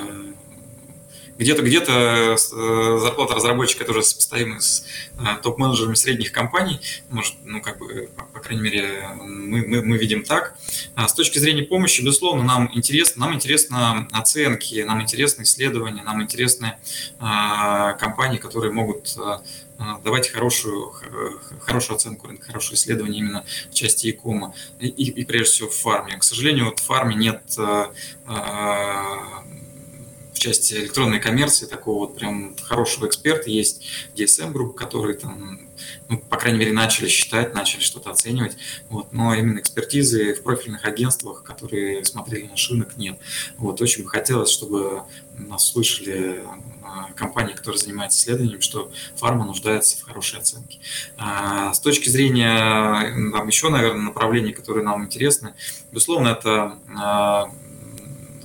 где-то где-то э, зарплата разработчика тоже сопоставима с э, топ-менеджерами средних компаний. Может, ну, как бы, по, крайней мере, мы, мы, мы видим так. А с точки зрения помощи, безусловно, нам интересно, нам интересны оценки, нам интересны исследования, нам интересны а, компании, которые могут а, давать хорошую, хорошую оценку рынка, хорошее исследование именно в части e-кома и, и, и прежде всего в фарме. К сожалению, вот в фарме нет части электронной коммерции такого вот прям хорошего эксперта. Есть DSM группа, которые там, ну, по крайней мере, начали считать, начали что-то оценивать. Вот. Но именно экспертизы в профильных агентствах, которые смотрели наш рынок, нет. Вот. Очень бы хотелось, чтобы нас слышали а, компании, которые занимаются исследованием, что фарма нуждается в хорошей оценке. А, с точки зрения там, еще, наверное, направлений, которые нам интересны, безусловно, это а,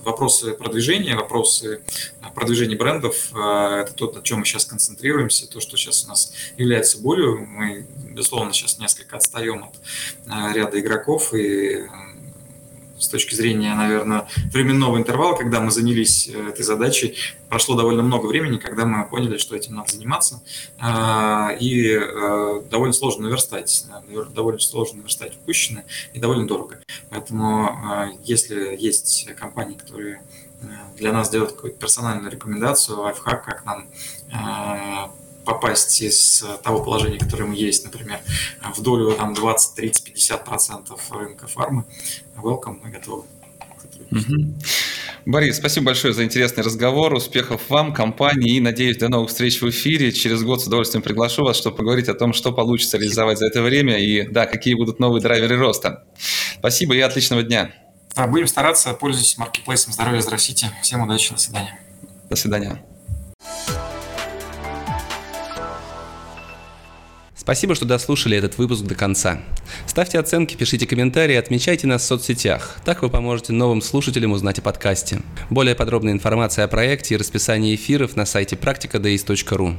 вопросы продвижения, вопросы э, продвижения брендов э, – это то, на чем мы сейчас концентрируемся, то, что сейчас у нас является болью. Мы, безусловно, сейчас несколько отстаем от э, ряда игроков, и с точки зрения, наверное, временного интервала, когда мы занялись э, этой задачей, прошло довольно много времени, когда мы поняли, что этим надо заниматься, а, и э, довольно сложно наверстать, довольно сложно наверстать упущенное и довольно дорого. Поэтому э, если есть компании, которые для нас делают какую-то персональную рекомендацию, лайфхак, как нам попасть из того положения, которое мы есть, например, в долю там 20, 30, 50 процентов рынка фармы, welcome, мы готовы. Угу. Борис, спасибо большое за интересный разговор. Успехов вам, компании и, надеюсь, до новых встреч в эфире. Через год с удовольствием приглашу вас, чтобы поговорить о том, что получится реализовать за это время и, да, какие будут новые драйверы роста. Спасибо и отличного дня. Да, будем стараться. Пользуйтесь маркетплейсом здоровья Здравствуйте. Всем удачи. До свидания. До свидания. Спасибо, что дослушали этот выпуск до конца. Ставьте оценки, пишите комментарии, отмечайте нас в соцсетях. Так вы поможете новым слушателям узнать о подкасте. Более подробная информация о проекте и расписании эфиров на сайте практикадеис.ру.